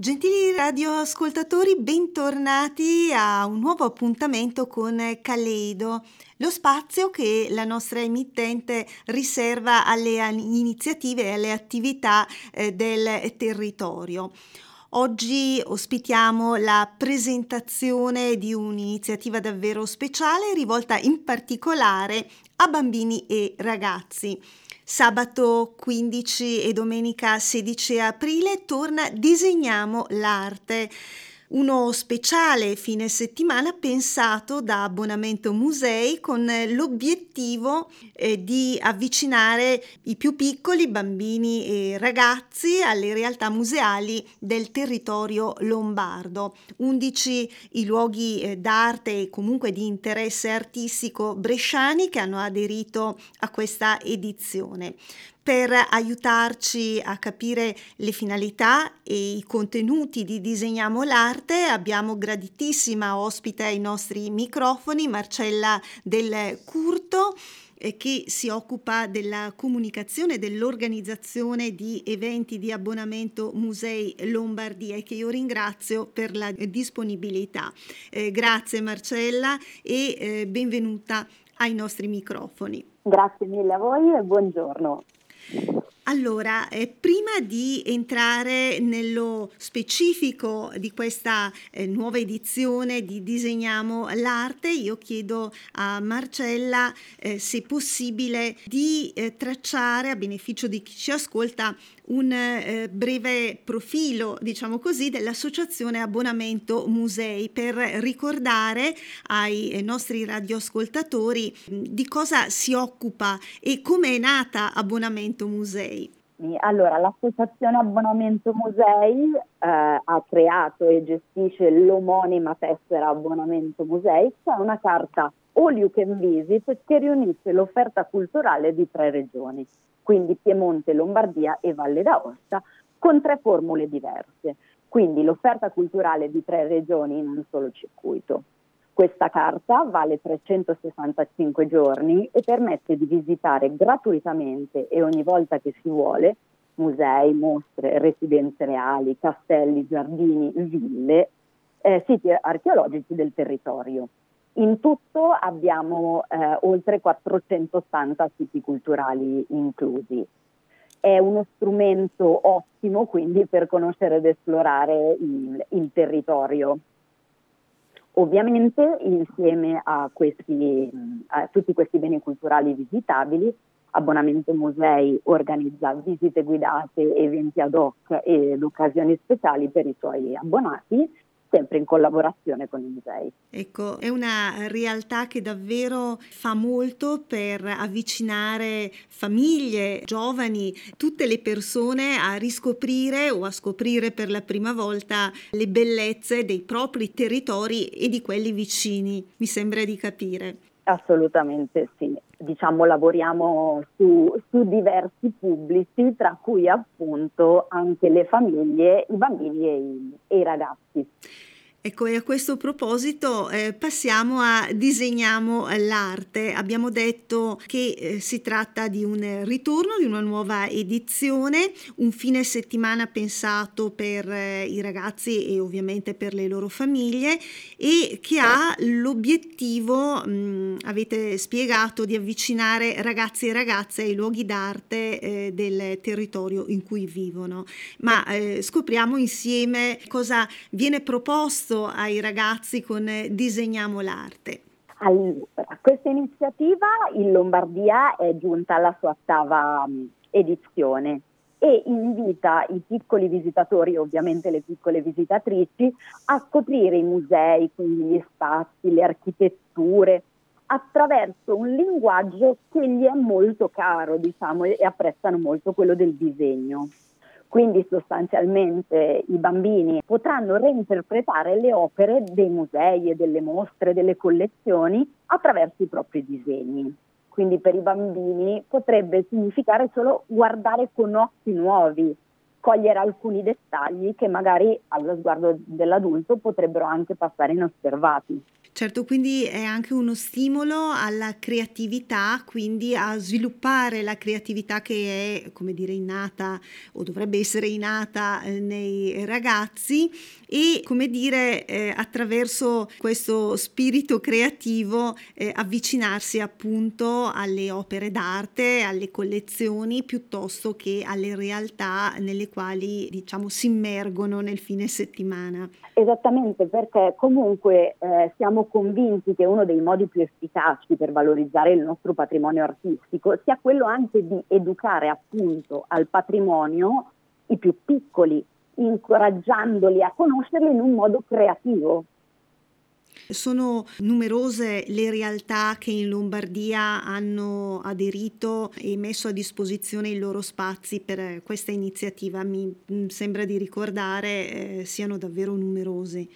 Gentili radioascoltatori, bentornati a un nuovo appuntamento con Caleido, lo spazio che la nostra emittente riserva alle iniziative e alle attività eh, del territorio. Oggi ospitiamo la presentazione di un'iniziativa davvero speciale rivolta in particolare a bambini e ragazzi. Sabato 15 e domenica 16 aprile torna Disegniamo l'arte uno speciale fine settimana pensato da Abbonamento Musei con l'obiettivo eh, di avvicinare i più piccoli, bambini e ragazzi, alle realtà museali del territorio lombardo. 11 i luoghi eh, d'arte e comunque di interesse artistico bresciani che hanno aderito a questa edizione per aiutarci a capire le finalità e i contenuti di Disegniamo l'arte abbiamo graditissima ospite ai nostri microfoni Marcella Del Curto eh, che si occupa della comunicazione e dell'organizzazione di eventi di abbonamento Musei Lombardia e che io ringrazio per la disponibilità. Eh, grazie Marcella e eh, benvenuta ai nostri microfoni. Grazie mille a voi e buongiorno. Allora, eh, prima di entrare nello specifico di questa eh, nuova edizione di Disegniamo l'arte, io chiedo a Marcella eh, se possibile di eh, tracciare a beneficio di chi ci ascolta un eh, breve profilo, diciamo così, dell'Associazione Abbonamento Musei per ricordare ai eh, nostri radioascoltatori mm, di cosa si occupa e come è nata Abbonamento Musei. Allora, l'Associazione Abbonamento Musei eh, ha creato e gestisce l'omonima tessera Abbonamento Musei, che è una carta All You Can Visit che riunisce l'offerta culturale di tre regioni quindi Piemonte, Lombardia e Valle d'Aosta, con tre formule diverse. Quindi l'offerta culturale di tre regioni in un solo circuito. Questa carta vale 365 giorni e permette di visitare gratuitamente e ogni volta che si vuole musei, mostre, residenze reali, castelli, giardini, ville, eh, siti archeologici del territorio. In tutto abbiamo eh, oltre 480 siti culturali inclusi. È uno strumento ottimo quindi per conoscere ed esplorare il, il territorio. Ovviamente insieme a, questi, a tutti questi beni culturali visitabili, Abbonamento Musei organizza visite guidate, eventi ad hoc ed occasioni speciali per i suoi abbonati sempre in collaborazione con i musei. Ecco, è una realtà che davvero fa molto per avvicinare famiglie, giovani, tutte le persone a riscoprire o a scoprire per la prima volta le bellezze dei propri territori e di quelli vicini, mi sembra di capire. Assolutamente sì, diciamo lavoriamo su, su, diversi pubblici, tra cui appunto anche le famiglie, i bambini e i, e i ragazzi. Ecco, e a questo proposito eh, passiamo a Disegniamo l'arte. Abbiamo detto che eh, si tratta di un ritorno, di una nuova edizione, un fine settimana pensato per eh, i ragazzi e ovviamente per le loro famiglie e che ha l'obiettivo, mh, mm, avete spiegato, di avvicinare ragazzi e ragazze ai luoghi d'arte eh, del territorio in cui vivono. Ma eh, scopriamo insieme cosa viene proposto chiesto ai ragazzi con Disegniamo l'arte? Allora, questa iniziativa in Lombardia è giunta alla sua ottava mm, edizione e invita i piccoli visitatori, ovviamente le piccole visitatrici, a scoprire i musei, quindi gli spazi, le architetture, attraverso un linguaggio che gli è molto caro, diciamo, e apprezzano molto quello del disegno. Quindi sostanzialmente i bambini potranno reinterpretare le opere dei musei e delle mostre, delle collezioni attraverso i propri disegni. Quindi per i bambini potrebbe significare solo guardare con occhi nuovi, cogliere alcuni dettagli che magari allo sguardo dell'adulto potrebbero anche passare inosservati. Certo, quindi è anche uno stimolo alla creatività, quindi a sviluppare la creatività che è, come dire, innata o dovrebbe essere innata eh, nei ragazzi e, come dire, eh, attraverso questo spirito creativo eh, avvicinarsi appunto alle opere d'arte, alle collezioni, piuttosto che alle realtà nelle quali, diciamo, si immergono nel fine settimana. Esattamente, perché comunque eh, siamo convinti che uno dei modi più efficaci per valorizzare il nostro patrimonio artistico sia quello anche di educare appunto al patrimonio i più piccoli, incoraggiandoli a conoscerlo in un modo creativo. Sono numerose le realtà che in Lombardia hanno aderito e messo a disposizione i loro spazi per questa iniziativa. Mi mm, sembra di ricordare eh, siano davvero numerosi.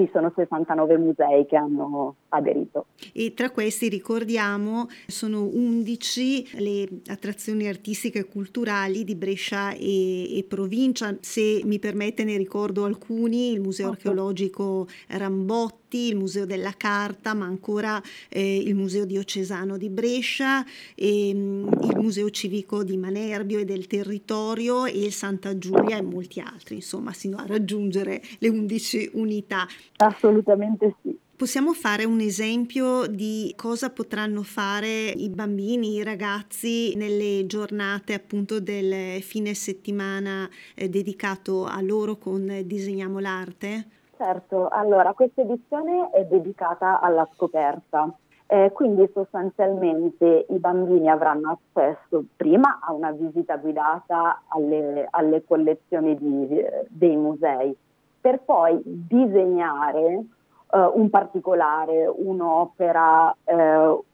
Sì, sono 69 musei che hanno aderito. E tra questi ricordiamo sono 11 le attrazioni artistiche e culturali di Brescia e, e provincia. Se mi permette ne ricordo alcuni, il Museo okay. Archeologico Rambotti, il Museo della Carta, ma ancora eh, il Museo Diocesano di Brescia, e, mm, il Museo Civico di Manerbio e del Territorio e il Santa Giulia e molti altri, insomma, sino a raggiungere le 11 unità. Assolutamente sì. Possiamo fare un esempio di cosa potranno fare i bambini, i ragazzi nelle giornate appunto del fine settimana eh, dedicato a loro con Disegniamo l'arte? Certo, allora questa edizione è dedicata alla scoperta. Eh, quindi sostanzialmente i bambini avranno accesso prima a una visita guidata alle, alle collezioni di, dei musei, per poi disegnare uh, un particolare, un'opera, uh,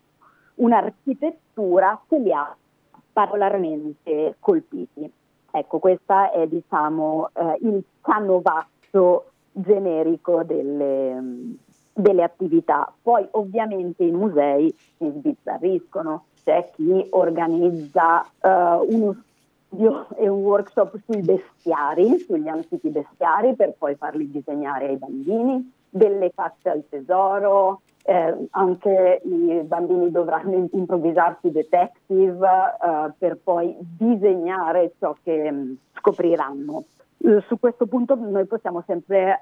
un'architettura che li ha particolarmente colpiti. Ecco, questo è diciamo uh, il canovaccio generico delle, delle attività. Poi ovviamente i musei si sbizzarriscono, c'è chi organizza uno studio e un workshop sui bestiari, sugli antichi bestiari per poi farli disegnare ai bambini delle cacce al tesoro, eh, anche i bambini dovranno improvvisarsi detective eh, per poi disegnare ciò che mm, scopriranno. Eh, su questo punto noi possiamo sempre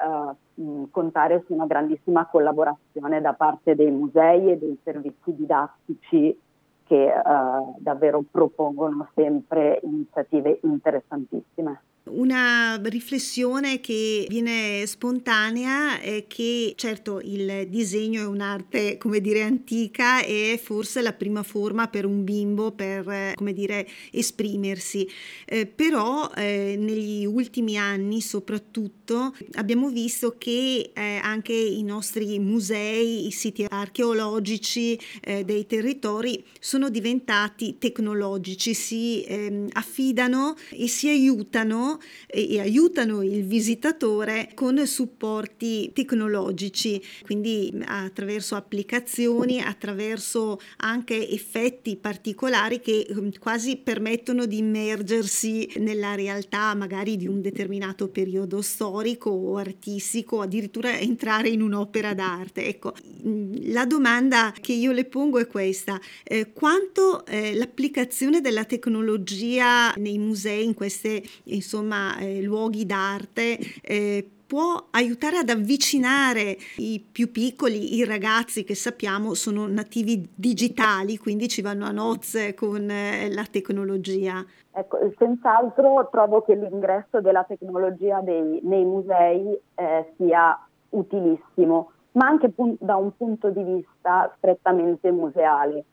mh, contare su una grandissima collaborazione da parte dei musei e dei servizi didattici che uh, davvero propongono sempre iniziative interessantissime. Una riflessione che viene spontanea è che certo il disegno è un'arte, come dire, antica e forse la prima forma per un bimbo per, come dire, esprimersi. Eh, però eh, negli ultimi anni soprattutto abbiamo visto che eh, anche i nostri musei, i siti archeologici eh, dei territori sono diventati tecnologici, si ehm, affidano e si aiutano e, e aiutano il visitatore con supporti tecnologici, quindi attraverso applicazioni, attraverso anche effetti particolari che mm, quasi permettono di immergersi nella realtà magari di un determinato periodo storico o artistico, addirittura entrare in un'opera d'arte. Ecco, mm, la domanda che io le pongo è questa: eh, quanto eh, l'applicazione della tecnologia nei musei, in queste insomma insomma eh, luoghi d'arte eh, può aiutare ad avvicinare i più piccoli, i ragazzi che sappiamo sono nativi digitali, quindi ci vanno a nozze con eh, la tecnologia. Ecco, senz'altro trovo che l'ingresso della tecnologia dei, nei musei eh, sia utilissimo, ma anche pun- da un punto di vista strettamente museale.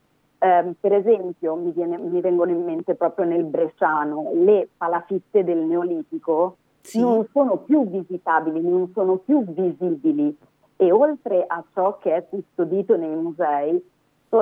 Eh, per esempio, mi, viene, mi, vengono in mente proprio nel Bresciano le palafitte del Neolitico sì. non sono più visitabili, non sono più visibili e oltre a ciò che è custodito nei musei,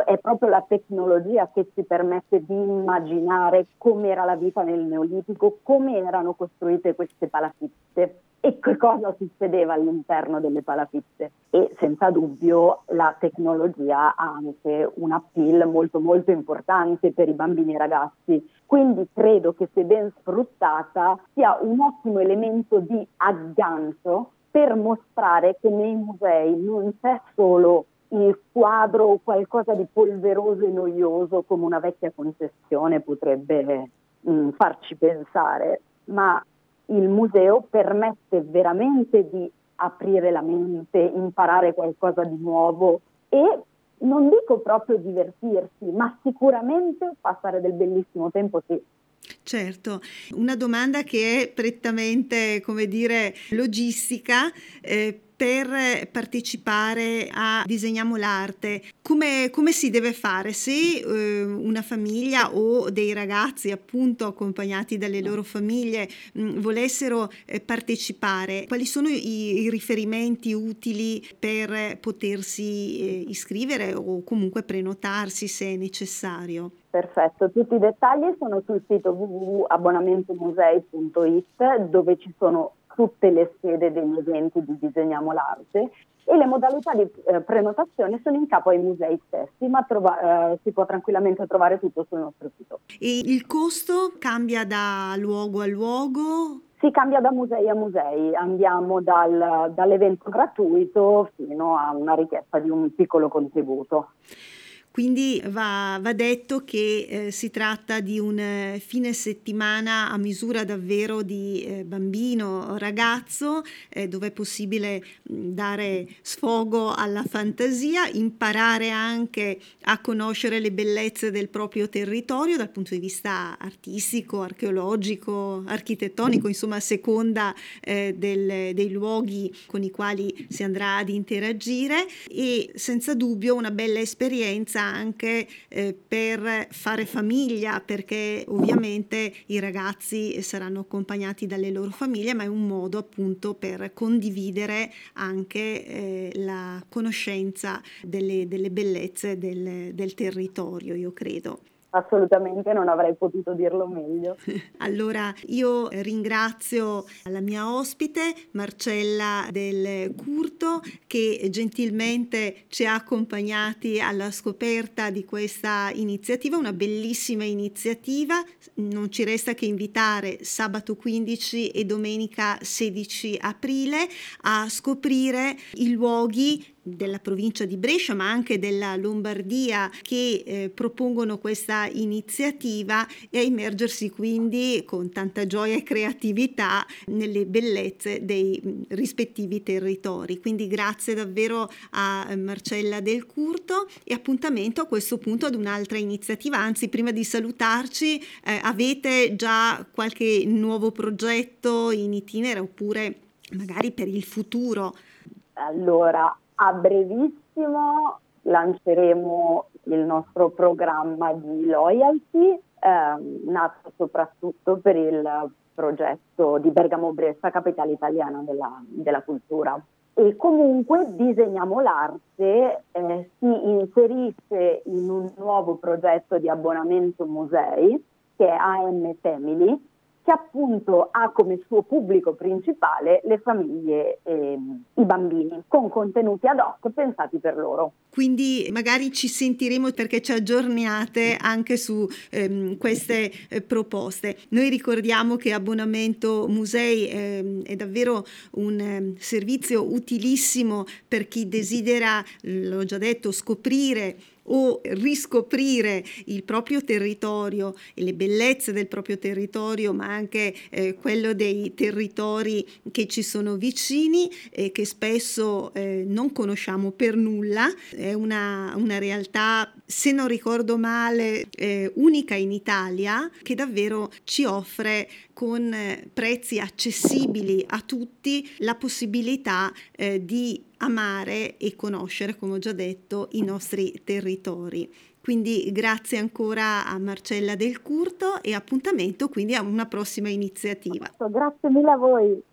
è proprio la tecnologia che ci permette di immaginare com'era la vita nel Neolitico, come erano costruite queste palafitte e che cosa succedeva all'interno delle palafitte. E senza dubbio la tecnologia ha anche un appeal molto molto importante per i bambini e i ragazzi. Quindi credo che se ben sfruttata sia un ottimo elemento di aggancio per mostrare che nei musei non c'è solo il quadro o qualcosa di polveroso e noioso come una vecchia concessione potrebbe mh, mm, farci pensare, ma il museo permette veramente di aprire la mente, imparare qualcosa di nuovo e non dico proprio divertirsi, ma sicuramente passare del bellissimo tempo sì. Certo, una domanda che è prettamente, come dire, logistica. Eh, per partecipare a Disegniamo l'arte, come, come si deve fare? Se eh, una famiglia o dei ragazzi appunto accompagnati dalle loro famiglie mh, mm, volessero eh, partecipare, quali sono i, i, riferimenti utili per potersi eh, iscrivere o comunque prenotarsi se è necessario? Perfetto, tutti i dettagli sono sul sito www.abbonamentomusei.it dove ci sono tutte le sede degli eventi di Disegniamo l'Arte e le modalità di eh, prenotazione sono in capo ai musei stessi, ma trova, eh, si può tranquillamente trovare tutto sul nostro sito. E il costo cambia da luogo a luogo? Si cambia da musei a musei, andiamo dal, dall'evento gratuito fino a una richiesta di un piccolo contributo. Quindi va, va detto che eh, si tratta di un eh, fine settimana a misura davvero di eh, bambino, ragazzo, eh, dove è possibile dare sfogo alla fantasia, imparare anche a conoscere le bellezze del proprio territorio dal punto di vista artistico, archeologico, architettonico, insomma a seconda eh, del, dei luoghi con i quali si andrà ad interagire. E senza dubbio una bella esperienza anche eh, per fare famiglia, perché ovviamente i ragazzi saranno accompagnati dalle loro famiglie, ma è un modo appunto per condividere anche eh, la conoscenza delle, delle bellezze del, del territorio, io credo. Assolutamente non avrei potuto dirlo meglio. Allora io ringrazio la mia ospite Marcella del Curto che gentilmente ci ha accompagnati alla scoperta di questa iniziativa, una bellissima iniziativa. Non ci resta che invitare sabato 15 e domenica 16 aprile a scoprire i luoghi della provincia di Brescia ma anche della Lombardia che eh, propongono questa iniziativa e a immergersi quindi con tanta gioia e creatività nelle bellezze dei mm, rispettivi territori. Quindi grazie davvero a Marcella Del Curto e appuntamento a questo punto ad un'altra iniziativa, anzi prima di salutarci eh, avete già qualche nuovo progetto in itinere oppure magari per il futuro? Allora, a brevissimo lanceremo il nostro programma di loyalty, eh, nato soprattutto per il progetto di Bergamo Brescia, capitale italiana della, della cultura. E comunque disegniamo l'arte, eh, si inserisce in un nuovo progetto di abbonamento musei che è AM Family, che appunto ha come suo pubblico principale le famiglie e i bambini, con contenuti ad hoc pensati per loro. Quindi magari ci sentiremo perché ci aggiorniate anche su ehm, queste eh, proposte. Noi ricordiamo che Abbonamento Musei eh, è davvero un eh, servizio utilissimo per chi desidera, l'ho già detto, scoprire o riscoprire il proprio territorio e le bellezze del proprio territorio, ma anche eh, quello dei territori che ci sono vicini e che spesso eh, non conosciamo per nulla. È una, una realtà, se non ricordo male, eh, unica in Italia che davvero ci offre con eh, prezzi accessibili a tutti la possibilità eh, di amare e conoscere, come ho già detto, i nostri territori. Quindi grazie ancora a Marcella Del Curto e appuntamento quindi a una prossima iniziativa. Grazie mille a voi.